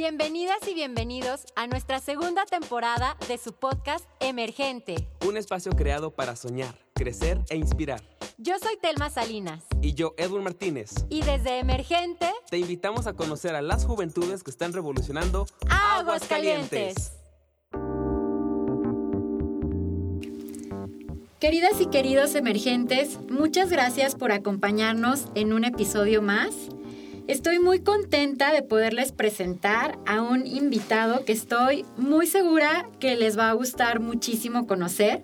Bienvenidas y bienvenidos a nuestra segunda temporada de su podcast Emergente. Un espacio creado para soñar, crecer e inspirar. Yo soy Telma Salinas. Y yo, Edwin Martínez. Y desde Emergente te invitamos a conocer a las juventudes que están revolucionando Aguas Calientes. Queridas y queridos emergentes, muchas gracias por acompañarnos en un episodio más. Estoy muy contenta de poderles presentar a un invitado que estoy muy segura que les va a gustar muchísimo conocer.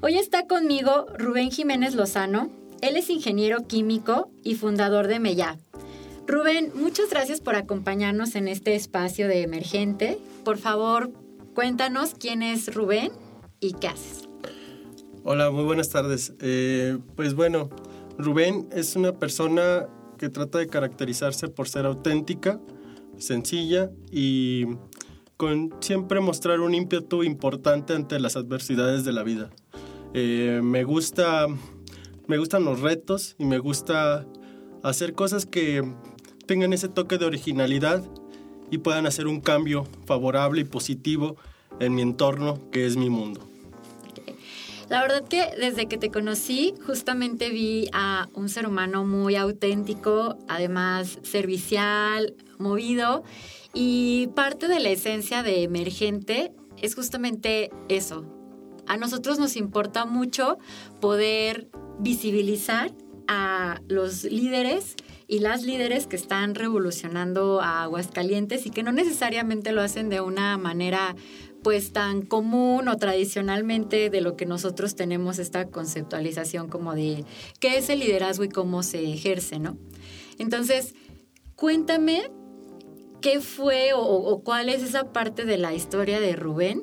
Hoy está conmigo Rubén Jiménez Lozano. Él es ingeniero químico y fundador de Mella. Rubén, muchas gracias por acompañarnos en este espacio de Emergente. Por favor, cuéntanos quién es Rubén y qué haces. Hola, muy buenas tardes. Eh, pues bueno, Rubén es una persona que trata de caracterizarse por ser auténtica, sencilla y con siempre mostrar un ímpetu importante ante las adversidades de la vida. Eh, me gusta, me gustan los retos y me gusta hacer cosas que tengan ese toque de originalidad y puedan hacer un cambio favorable y positivo en mi entorno, que es mi mundo. La verdad que desde que te conocí, justamente vi a un ser humano muy auténtico, además servicial, movido, y parte de la esencia de emergente es justamente eso. A nosotros nos importa mucho poder visibilizar a los líderes y las líderes que están revolucionando a Aguascalientes y que no necesariamente lo hacen de una manera pues tan común o tradicionalmente de lo que nosotros tenemos esta conceptualización como de qué es el liderazgo y cómo se ejerce, ¿no? Entonces, cuéntame qué fue o, cuál es esa parte de la historia de Rubén,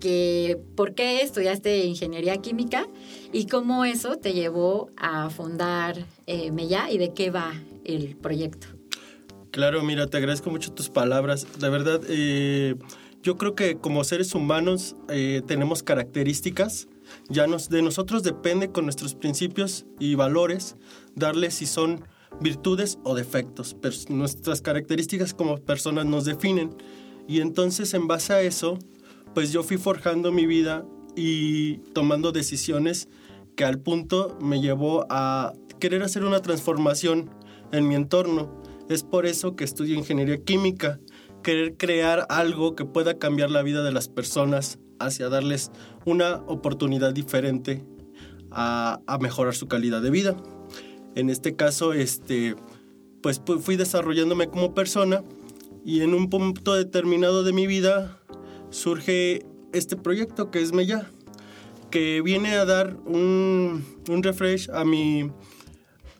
que por qué estudiaste ingeniería química y cómo eso te llevó a fundar eh, Mella y de qué va el proyecto. Claro, mira, te agradezco mucho tus palabras. La verdad, eh, yo creo que como seres humanos eh, tenemos características, ya nos, de nosotros depende con nuestros principios y valores darles si son virtudes o defectos. nuestras características como personas nos definen y entonces en base a eso, pues yo fui forjando mi vida y tomando decisiones que al punto me llevó a querer hacer una transformación en mi entorno. Es por eso que estudio ingeniería química querer crear algo que pueda cambiar la vida de las personas hacia darles una oportunidad diferente a, mejorar su calidad de vida. En este caso, este, pues fui desarrollándome como persona y en un punto determinado de mi vida surge este proyecto que es Mella, que viene a dar un, un refresh a mi,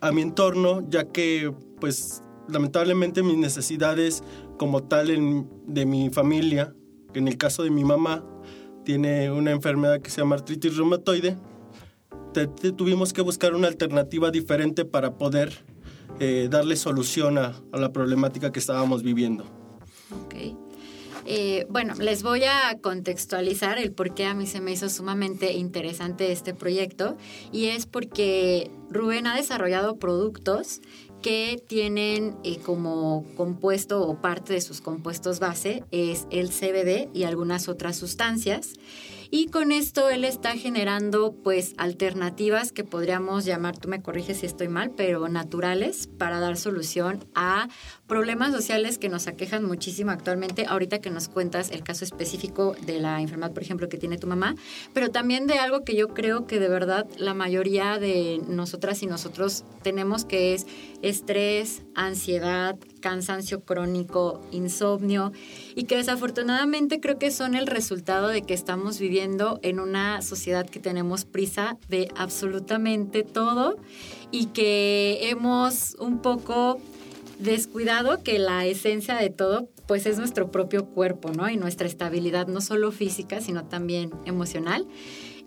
a mi entorno, ya que pues lamentablemente mis necesidades como tal en, de mi familia, que en el caso de mi mamá tiene una enfermedad que se llama artritis reumatoide, tuvimos que buscar una alternativa diferente para poder eh, darle solución a, la problemática que estábamos viviendo. Ok. Eh, bueno, les voy a contextualizar el por qué a mí se me hizo sumamente interesante este proyecto y es porque Rubén ha desarrollado productos que tienen eh, como compuesto o parte de sus compuestos base es el CBD y algunas otras sustancias. Y con esto él está generando pues alternativas que podríamos llamar, tú me corriges si estoy mal, pero naturales para dar solución a problemas sociales que nos aquejan muchísimo actualmente. Ahorita que nos cuentas el caso específico de la enfermedad, por ejemplo, que tiene tu mamá, pero también de algo que yo creo que de verdad la mayoría de nosotras y nosotros tenemos que es estrés, ansiedad, cansancio crónico, insomnio y que desafortunadamente creo que son el resultado de que estamos viviendo en una sociedad que tenemos prisa de absolutamente todo y que hemos un poco descuidado que la esencia de todo pues es nuestro propio cuerpo, ¿no? Y nuestra estabilidad no solo física, sino también emocional.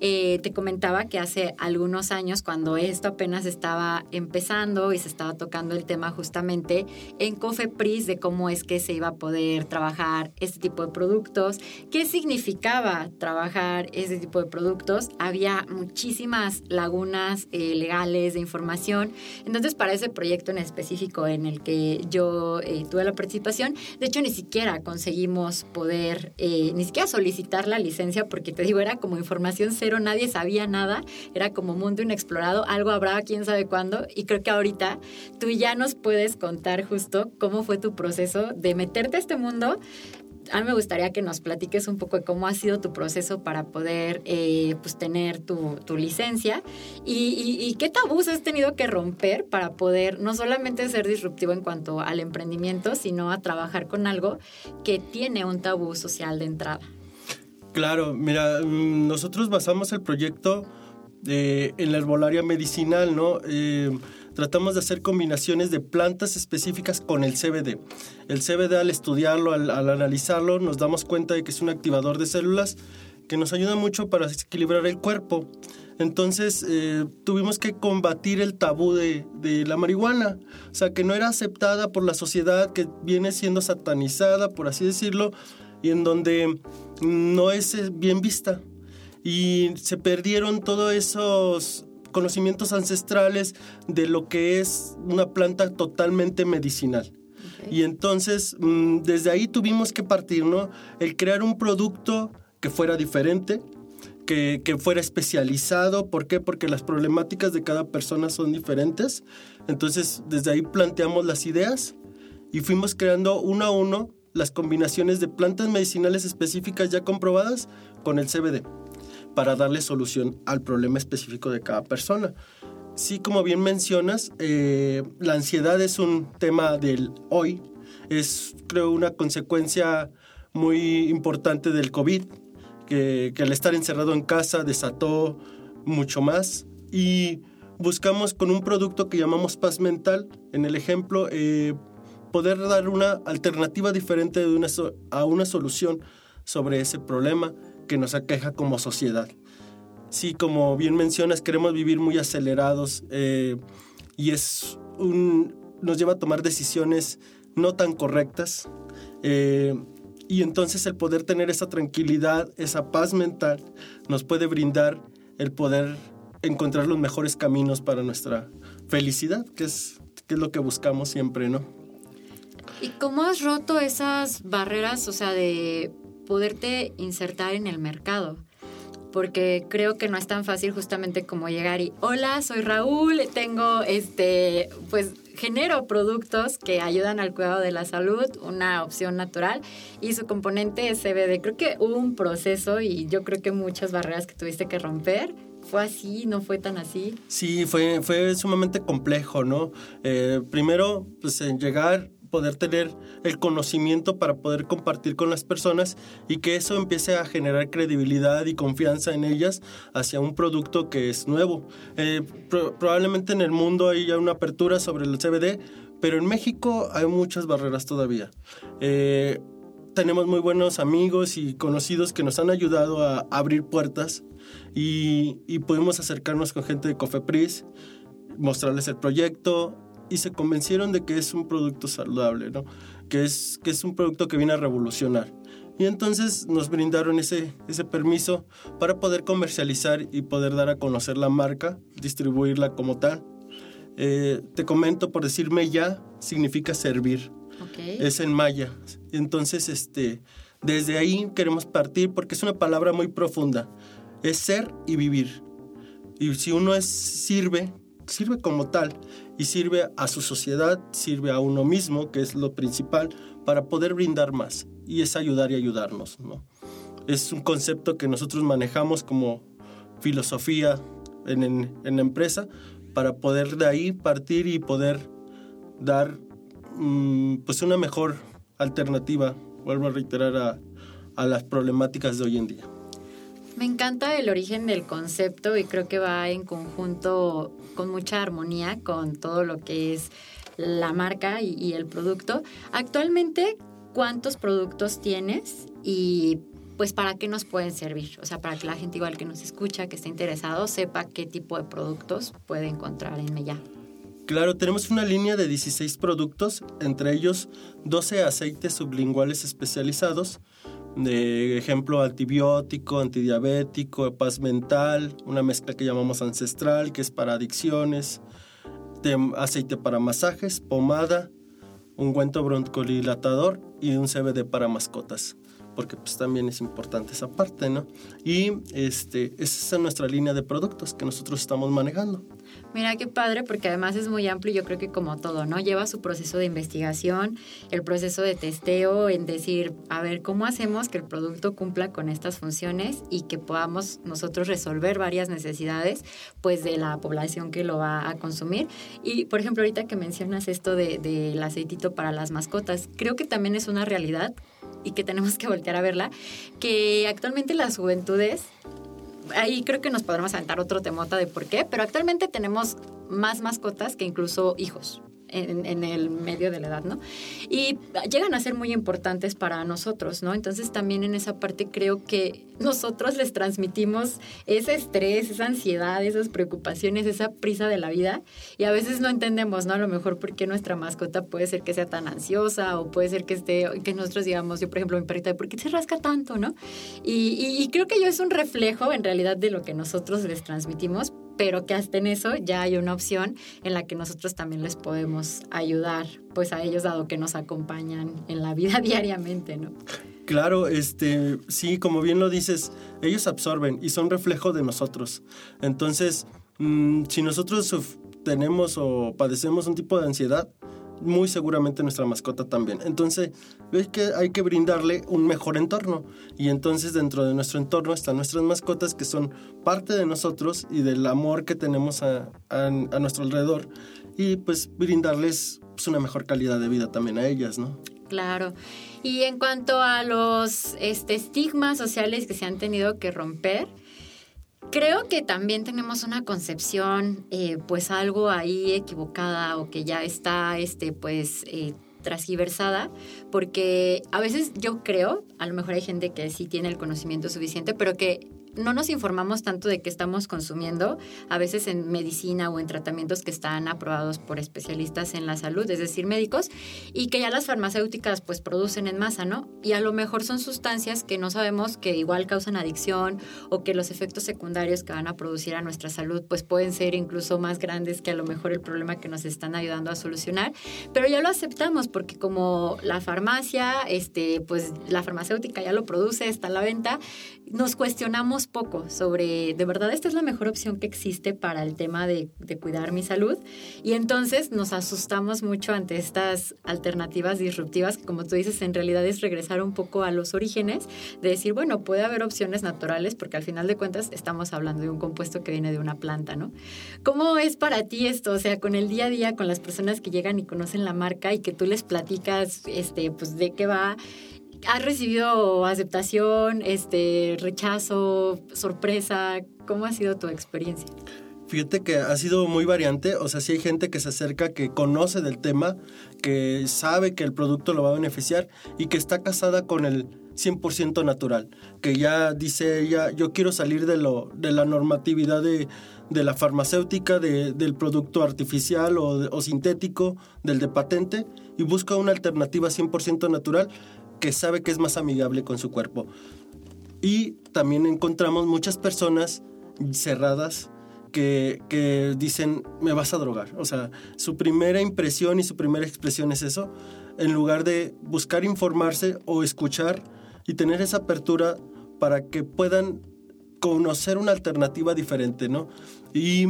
Eh, te comentaba que hace algunos años, cuando esto apenas estaba empezando y se estaba tocando el tema justamente en Cofepris de cómo es que se iba a poder trabajar este tipo de productos, qué significaba trabajar este tipo de productos, había muchísimas lagunas eh, legales de información. Entonces, para ese proyecto en específico en el que yo eh, tuve la participación, de hecho, ni siquiera conseguimos poder, ni siquiera solicitar la licencia, porque te digo, era como información cero, nadie sabía nada, era como mundo inexplorado, algo habrá, quién sabe cuándo, y creo que ahorita tú ya nos puedes contar justo cómo fue tu proceso de meterte a este mundo. A mí me gustaría que nos platiques un poco de cómo ha sido tu proceso para poder eh, pues tener tu, licencia y, y, qué tabús has tenido que romper para poder no solamente ser disruptivo en cuanto al emprendimiento, sino a trabajar con algo que tiene un tabú social de entrada. Claro, mira, mm, nosotros basamos el proyecto eh, en la herbolaria medicinal, ¿no? Eh, tratamos de hacer combinaciones de plantas específicas con el CBD. El CBD al estudiarlo, al, analizarlo, nos damos cuenta de que es un activador de células que nos ayuda mucho para equilibrar el cuerpo. Entonces eh, tuvimos que combatir el tabú de, de, la marihuana, o sea, que no era aceptada por la sociedad, que viene siendo satanizada, por así decirlo, y en donde no es eh, bien vista. Y se perdieron todos esos conocimientos ancestrales de lo que es una planta totalmente medicinal. Y entonces, mm, desde ahí tuvimos que partir, ¿no? El crear un producto que fuera diferente, que, que, fuera especializado. ¿Por qué? Porque las problemáticas de cada persona son diferentes. Entonces, desde ahí planteamos las ideas y fuimos creando uno a uno las combinaciones de plantas medicinales específicas ya comprobadas con el CBD para darle solución al problema específico de cada persona. Sí, como bien mencionas, eh, la ansiedad es un tema del hoy, es creo una consecuencia muy importante del COVID, que, que al estar encerrado en casa desató mucho más. Y buscamos con un producto que llamamos paz mental, en el ejemplo, eh, poder dar una alternativa diferente de una a una solución sobre ese problema que nos aqueja como sociedad. Sí, como bien mencionas, queremos vivir muy acelerados eh, y es un, nos lleva a tomar decisiones no tan correctas. Eh, y entonces el poder tener esa tranquilidad, esa paz mental, nos puede brindar el poder encontrar los mejores caminos para nuestra felicidad, que es, que es lo que buscamos siempre, ¿no? ¿Y cómo has roto esas barreras, o sea, de poderte insertar en el mercado? Porque creo que no es tan fácil justamente como llegar y, hola, soy Raúl, tengo este, pues genero productos que ayudan al cuidado de la salud, una opción natural, y su componente es CBD. Creo que hubo un proceso y yo creo que muchas barreras que tuviste que romper ¿Fue así? ¿No fue tan así? Sí, fue, fue sumamente complejo, ¿no? Eh, primero, pues en llegar poder tener el conocimiento para poder compartir con las personas y que eso empiece a generar credibilidad y confianza en ellas hacia un producto que es nuevo. Eh, probablemente en el mundo hay ya una apertura sobre el CBD, pero en México hay muchas barreras todavía. Eh, tenemos muy buenos amigos y conocidos que nos han ayudado a abrir puertas y, y pudimos acercarnos con gente de Cofepris, mostrarles el proyecto, y se convencieron de que es un producto saludable, ¿no? que, es, que es un producto que viene a revolucionar. Y entonces nos brindaron ese, ese permiso para poder comercializar y poder dar a conocer la marca, distribuirla como tal. Eh, te comento, por decirme ya, significa servir. Es en maya. Entonces, este, desde ahí queremos partir porque es una palabra muy profunda. Es ser y vivir. Y si uno es, sirve, sirve como tal y sirve a su sociedad, sirve a uno mismo, que es lo principal, para poder brindar más. Y es ayudar y ayudarnos. ¿no? Es un concepto que nosotros manejamos como filosofía en, en, la empresa para poder de ahí partir y poder dar mm, pues una mejor alternativa, vuelvo a reiterar, a, a las problemáticas de hoy en día. Me encanta el origen del concepto y creo que va en conjunto con mucha armonía con todo lo que es la marca y, el producto. Actualmente, ¿cuántos productos tienes? Y pues para qué nos pueden servir. O sea, para que la gente igual que nos escucha, que esté interesado, sepa qué tipo de productos puede encontrar en Mella. Claro, tenemos una línea de 16 productos, entre ellos 12 aceites sublinguales especializados, de ejemplo antibiótico, antidiabético, paz mental, una mezcla que llamamos ancestral, que es para adicciones, aceite para masajes, pomada, ungüento broncodilatador y un CBD para mascotas porque pues también es importante esa parte, ¿no? Y este, esa es nuestra línea de productos que nosotros estamos manejando. Mira qué padre, porque además es muy amplio y yo creo que como todo, ¿no? Lleva su proceso de investigación, el proceso de testeo, en decir, a ver, ¿cómo hacemos que el producto cumpla con estas funciones y que podamos nosotros resolver varias necesidades, pues, de la población que lo va a consumir? Y, por ejemplo, ahorita que mencionas esto del de, aceitito para las mascotas, creo que también es una realidad y que tenemos que voltear a verla, que actualmente las juventudes ahí creo que nos podremos aventar otro temota de por qué, pero actualmente tenemos más mascotas que incluso hijos en, el medio de la edad, ¿no? Y llegan a ser muy importantes para nosotros, ¿no? Entonces también en esa parte creo que nosotros les transmitimos ese estrés, esa ansiedad, esas preocupaciones, esa prisa de la vida y a veces no entendemos, ¿no? A lo mejor por qué nuestra mascota puede ser que sea tan ansiosa o puede ser que esté, que nosotros digamos, yo por ejemplo mi perrita, ¿por qué se rasca tanto, no? Y, y creo que yo es un reflejo en realidad de lo que nosotros les transmitimos, pero que hasta en eso ya hay una opción en la que nosotros también les podemos ayudar, pues a ellos dado que nos acompañan en la vida diariamente, ¿no? Claro, este, sí, como bien lo dices, ellos absorben y son reflejo de nosotros. Entonces, mm, si nosotros tenemos o padecemos un tipo de ansiedad, muy seguramente nuestra mascota también. Entonces, es que hay que brindarle un mejor entorno. Y entonces dentro de nuestro entorno están nuestras mascotas que son parte de nosotros y del amor que tenemos a, nuestro alrededor. Y pues brindarles pues, una mejor calidad de vida también a ellas, ¿no? Claro. Y en cuanto a los este, estigmas sociales que se han tenido que romper, Creo que también tenemos una concepción, eh, pues algo ahí equivocada o que ya está, este, pues, eh, transgiversada, porque a veces yo creo, a lo mejor hay gente que sí tiene el conocimiento suficiente, pero que no nos informamos tanto de qué estamos consumiendo, a veces en medicina o en tratamientos que están aprobados por especialistas en la salud, es decir, médicos, y que ya las farmacéuticas pues producen en masa, ¿no? Y a lo mejor son sustancias que no sabemos que igual causan adicción o que los efectos secundarios que van a producir a nuestra salud pues pueden ser incluso más grandes que a lo mejor el problema que nos están ayudando a solucionar, pero ya lo aceptamos porque como la farmacia, este, pues la farmacéutica ya lo produce, está a la venta, nos cuestionamos poco sobre, de verdad, esta es la mejor opción que existe para el tema de, cuidar mi salud. Y entonces nos asustamos mucho ante estas alternativas disruptivas, que como tú dices, en realidad es regresar un poco a los orígenes, de decir, bueno, puede haber opciones naturales, porque al final de cuentas estamos hablando de un compuesto que viene de una planta, ¿no? ¿Cómo es para ti esto? O sea, con el día a día, con las personas que llegan y conocen la marca y que tú les platicas, este, pues, de qué va ¿Has recibido aceptación, este, rechazo, sorpresa? ¿Cómo ha sido tu experiencia? Fíjate que ha sido muy variante, o sea, sí hay gente que se acerca, que conoce del tema, que sabe que el producto lo va a beneficiar y que está casada con el 100% natural, que ya dice ella, yo quiero salir de, lo, de la normatividad de, de la farmacéutica, de, del producto artificial o, o, sintético, del de patente, y busca una alternativa 100% natural que sabe que es más amigable con su cuerpo. Y también encontramos muchas personas cerradas que, que, dicen, me vas a drogar. O sea, su primera impresión y su primera expresión es eso, en lugar de buscar informarse o escuchar y tener esa apertura para que puedan conocer una alternativa diferente, ¿no? Y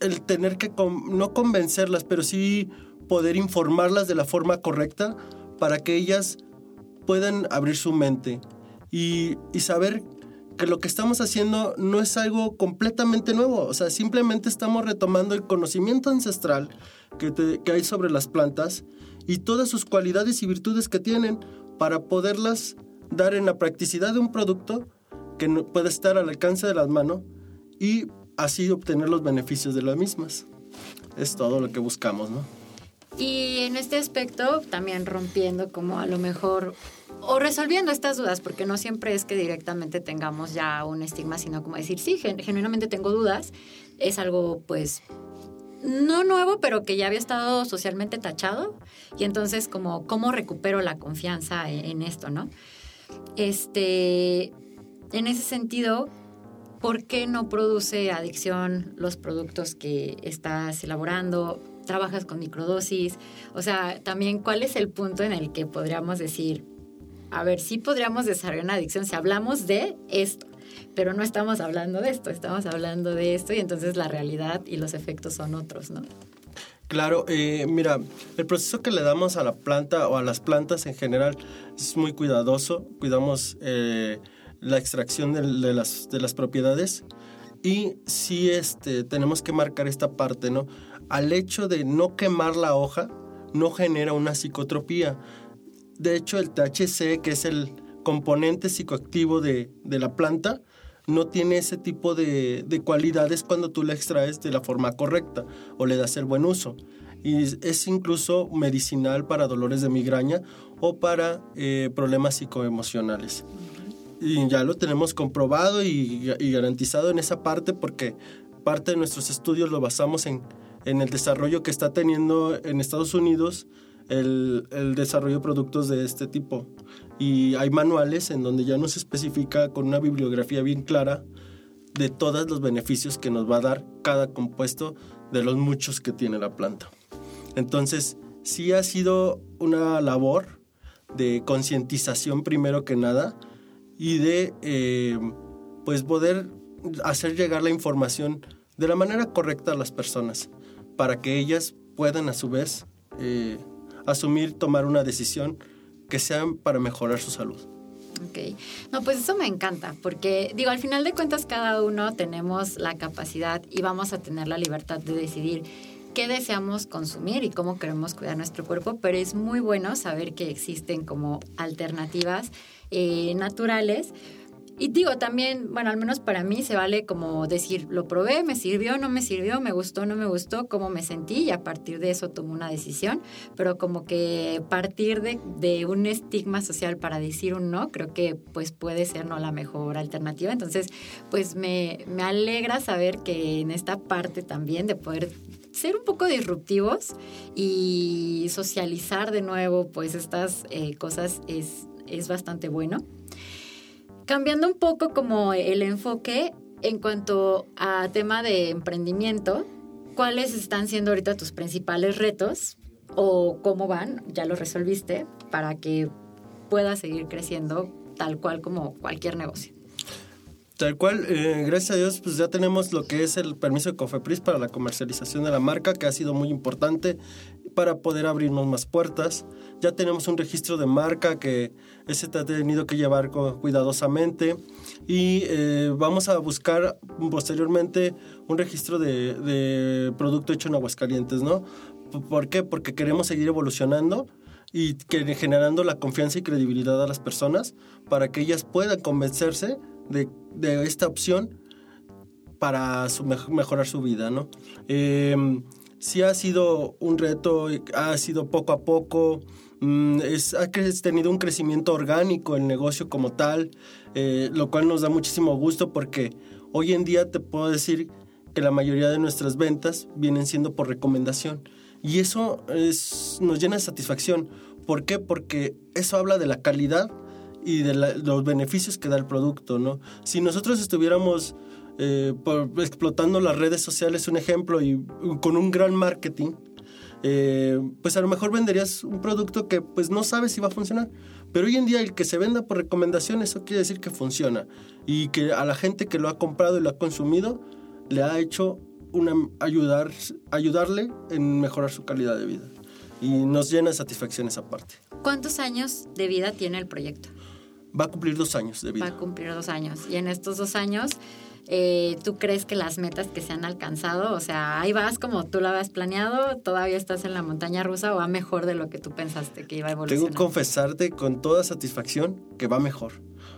el tener que, no convencerlas, pero sí poder informarlas de la forma correcta para que ellas puedan abrir su mente y, saber que lo que estamos haciendo no es algo completamente nuevo, o sea, simplemente estamos retomando el conocimiento ancestral que, que hay sobre las plantas y todas sus cualidades y virtudes que tienen para poderlas dar en la practicidad de un producto que puede estar al alcance de las manos y así obtener los beneficios de las mismas. Es todo lo que buscamos, ¿no? Y en este aspecto, también rompiendo como a lo mejor o resolviendo estas dudas, porque no siempre es que directamente tengamos ya un estigma, sino como decir, sí, genuinamente tengo dudas, es algo pues no nuevo, pero que ya había estado socialmente tachado. Y entonces, como, ¿cómo recupero la confianza en, en, esto, no? Este, en ese sentido, ¿por qué no produce adicción los productos que estás elaborando? ¿Trabajas con microdosis? O sea, también, ¿cuál es el punto en el que podríamos decir, a ver, sí podríamos desarrollar una adicción si hablamos de esto? pero no estamos hablando de esto, estamos hablando de esto y entonces la realidad y los efectos son otros, ¿no? Claro, eh, mira, el proceso que le damos a la planta o a las plantas en general es muy cuidadoso, cuidamos eh, la extracción de, de, las, de las propiedades y sí este, tenemos que marcar esta parte, ¿no? Al hecho de no quemar la hoja, no genera una psicotropía. De hecho, el THC, que es el componente psicoactivo de, de la planta, no tiene ese tipo de, cualidades cuando tú la extraes de la forma correcta o le das el buen uso. Y es incluso medicinal para dolores de migraña o para eh, problemas psicoemocionales. Y ya lo tenemos comprobado y, garantizado en esa parte porque parte de nuestros estudios lo basamos en, en el desarrollo que está teniendo en Estados Unidos el, el, desarrollo de productos de este tipo. Y hay manuales en donde ya nos especifica con una bibliografía bien clara de todos los beneficios que nos va a dar cada compuesto de los muchos que tiene la planta. Entonces, sí ha sido una labor de concientización primero que nada y de eh, pues poder hacer llegar la información de la manera correcta a las personas para que ellas puedan a su vez eh, asumir, tomar una decisión que sea para mejorar su salud. Ok, no, pues eso me encanta, porque digo, al final de cuentas cada uno tenemos la capacidad y vamos a tener la libertad de decidir qué deseamos consumir y cómo queremos cuidar nuestro cuerpo, pero es muy bueno saber que existen como alternativas eh, naturales y digo, también, bueno, al menos para mí se vale como decir, lo probé, me sirvió, no me sirvió, me gustó, no me gustó, cómo me sentí y a partir de eso tomo una decisión, pero como que partir de, de un estigma social para decir un no, creo que pues puede ser no la mejor alternativa. Entonces, pues me, me alegra saber que en esta parte también de poder ser un poco disruptivos y socializar de nuevo pues estas eh, cosas es, es bastante bueno. Cambiando un poco como el enfoque en cuanto a tema de emprendimiento, ¿cuáles están siendo ahorita tus principales retos o cómo van? Ya lo resolviste para que puedas seguir creciendo tal cual como cualquier negocio. Tal cual, eh, gracias a Dios, pues ya tenemos lo que es el permiso de Cofepris para la comercialización de la marca, que ha sido muy importante para poder abrirnos más puertas. Ya tenemos un registro de marca que ese te ha tenido que llevar cuidadosamente y eh, vamos a buscar posteriormente un registro de, de producto hecho en Aguascalientes, ¿no? ¿Por qué? Porque queremos seguir evolucionando y que, generando la confianza y credibilidad a las personas para que ellas puedan convencerse de, de esta opción para su, mejorar su vida, ¿no? Eh, sí ha sido un reto, ha sido poco a poco, mm, ha tenido un crecimiento orgánico el negocio como tal, eh, lo cual nos da muchísimo gusto porque hoy en día te puedo decir que la mayoría de nuestras ventas vienen siendo por recomendación. Y eso es, nos llena de satisfacción. ¿Por qué? Porque eso habla de la calidad y de, los beneficios que da el producto, ¿no? Si nosotros estuviéramos eh, explotando las redes sociales, un ejemplo, y con un gran marketing, eh, pues a lo mejor venderías un producto que pues no sabes si va a funcionar. Pero hoy en día el que se venda por recomendación, eso quiere decir que funciona. Y que a la gente que lo ha comprado y lo ha consumido, le ha hecho una, ayudar, ayudarle en mejorar su calidad de vida. Y nos llena de satisfacción esa parte. ¿Cuántos años de vida tiene el proyecto? Va a cumplir dos años de vida. Va a cumplir dos años. Y en estos dos años, eh, ¿tú crees que las metas que se han alcanzado, o sea, ahí vas como tú lo habías planeado, todavía estás en la montaña rusa o va mejor de lo que tú pensaste que iba a evolucionar? Tengo que confesarte con toda satisfacción que va mejor.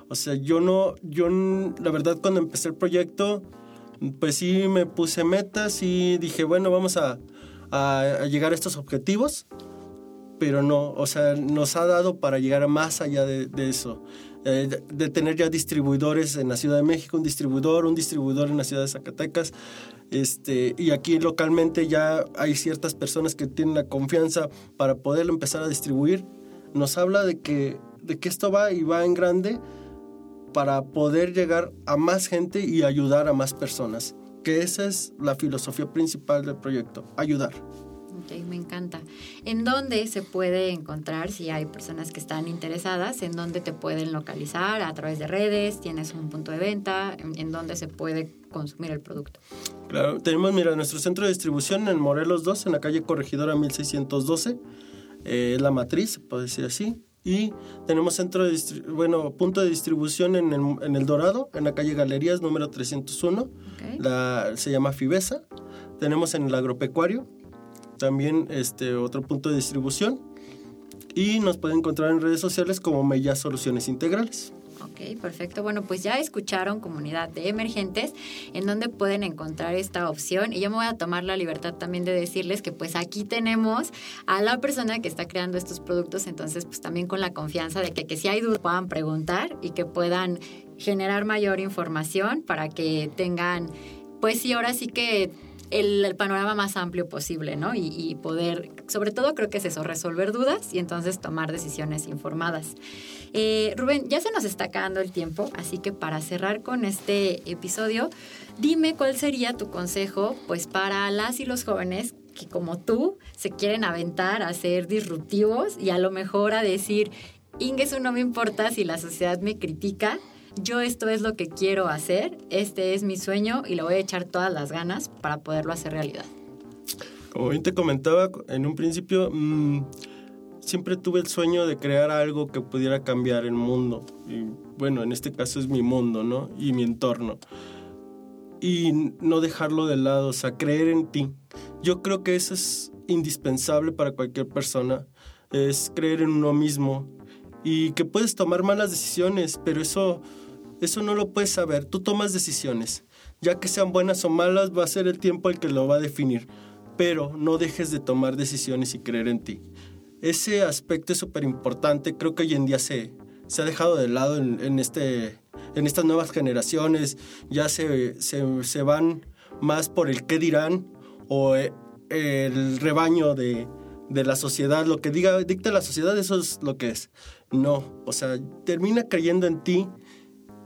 O sea, yo no, yo la verdad cuando empecé el proyecto, pues sí me puse metas y dije, bueno, vamos a, a llegar a estos objetivos pero no, o sea, nos ha dado para llegar más allá de, eso. Eh, de, tener ya distribuidores en la Ciudad de México, un distribuidor, un distribuidor en la ciudad de Zacatecas, este, y aquí localmente ya hay ciertas personas que tienen la confianza para poder empezar a distribuir. Nos habla de que, de que esto va y va en grande para poder llegar a más gente y ayudar a más personas, que esa es la filosofía principal del proyecto, ayudar. Ok, me encanta. ¿En dónde se puede encontrar si hay personas que están interesadas? ¿En dónde te pueden localizar? ¿A través de redes? ¿Tienes un punto de venta? ¿En, dónde se puede consumir el producto? Claro, tenemos, mira, nuestro centro de distribución en Morelos 2, en la calle Corregidora 1612. Eh, es la matriz, se puede decir así. Y tenemos centro de bueno, punto de distribución en el, en el, Dorado, en la calle Galerías número 301. La, se llama Fibesa. Tenemos en el agropecuario también este, otro punto de distribución. Y nos pueden encontrar en redes sociales como Mella Soluciones Integrales. Ok, perfecto. Bueno, pues ya escucharon comunidad de emergentes en donde pueden encontrar esta opción y yo me voy a tomar la libertad también de decirles que pues aquí tenemos a la persona que está creando estos productos, entonces pues también con la confianza de que, que si hay dudas puedan preguntar y que puedan generar mayor información para que tengan, pues sí, ahora sí que el, panorama más amplio posible, ¿no? Y, poder, sobre todo creo que es eso, resolver dudas y entonces tomar decisiones informadas. Eh, Rubén, ya se nos está acabando el tiempo, así que para cerrar con este episodio, dime cuál sería tu consejo, pues para las y los jóvenes que como tú se quieren aventar a ser disruptivos y a lo mejor a decir, Ingesu no me importa si la sociedad me critica, yo esto es lo que quiero hacer, este es mi sueño y le voy a echar todas las ganas para poderlo hacer realidad. Como bien te comentaba en un principio, mm, siempre tuve el sueño de crear algo que pudiera cambiar el mundo. Y bueno, en este caso es mi mundo, ¿no? Y mi entorno. Y no dejarlo de lado, o sea, creer en ti. Yo creo que eso es indispensable para cualquier persona, es creer en uno mismo y que puedes tomar malas decisiones, pero eso eso no lo puedes saber. Tú tomas decisiones. Ya que sean buenas o malas, va a ser el tiempo el que lo va a definir. Pero no dejes de tomar decisiones y creer en ti. Ese aspecto es súper importante. Creo que hoy en día se, se ha dejado de lado en, este, en estas nuevas generaciones. Ya se, se, se van más por el qué dirán o eh, el rebaño de, de la sociedad. Lo que diga, dicta la sociedad, eso es lo que es. No, o sea, termina creyendo en ti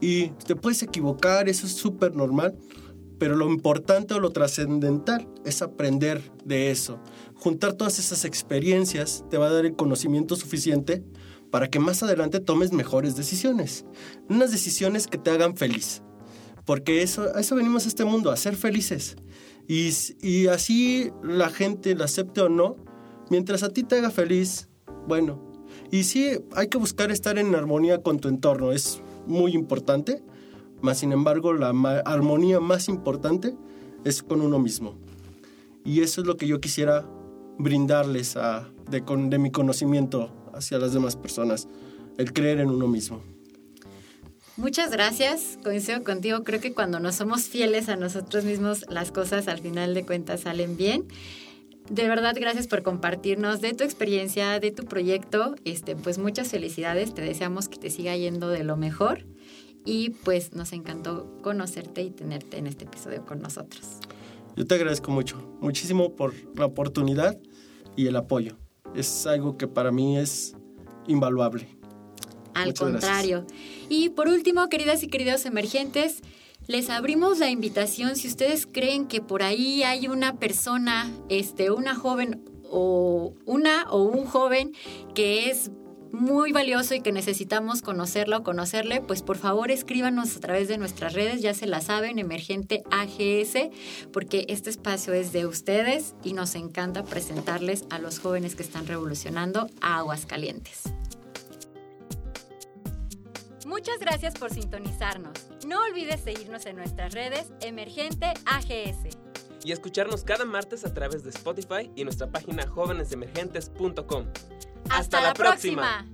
y te puedes equivocar, eso es súper normal, pero lo importante o lo trascendental es aprender de eso. Juntar todas esas experiencias te va a dar el conocimiento suficiente para que más adelante tomes mejores decisiones. Unas decisiones que te hagan feliz. Porque eso, a eso venimos a este mundo, a ser felices. Y, y así la gente lo acepte o no, mientras a ti te haga feliz, bueno. Y sí, hay que buscar estar en armonía con tu entorno. Es muy importante, más sin embargo la armonía más importante es con uno mismo. Y eso es lo que yo quisiera brindarles a, de, de mi conocimiento hacia las demás personas, el creer en uno mismo. Muchas gracias, coincido contigo, creo que cuando no somos fieles a nosotros mismos, las cosas al final de cuentas salen bien. De verdad, gracias por compartirnos de tu experiencia, de tu proyecto. Este, pues muchas felicidades. Te deseamos que te siga yendo de lo mejor. Y pues nos encantó conocerte y tenerte en este episodio con nosotros. Yo te agradezco mucho, muchísimo por la oportunidad y el apoyo. Es algo que para mí es invaluable. Al contrario. Y por último, queridas y queridos emergentes, les abrimos la invitación si ustedes creen que por ahí hay una persona, este, una joven o una o un joven que es muy valioso y que necesitamos conocerlo o conocerle, pues por favor escríbanos a través de nuestras redes, ya se la saben, Emergente AGS, porque este espacio es de ustedes y nos encanta presentarles a los jóvenes que están revolucionando a Aguascalientes. Muchas gracias por sintonizarnos. No olvides seguirnos en nuestras redes Emergente AGS. Y escucharnos cada martes a través de Spotify y nuestra página jóvenesemergentes.com. Hasta, la, próxima.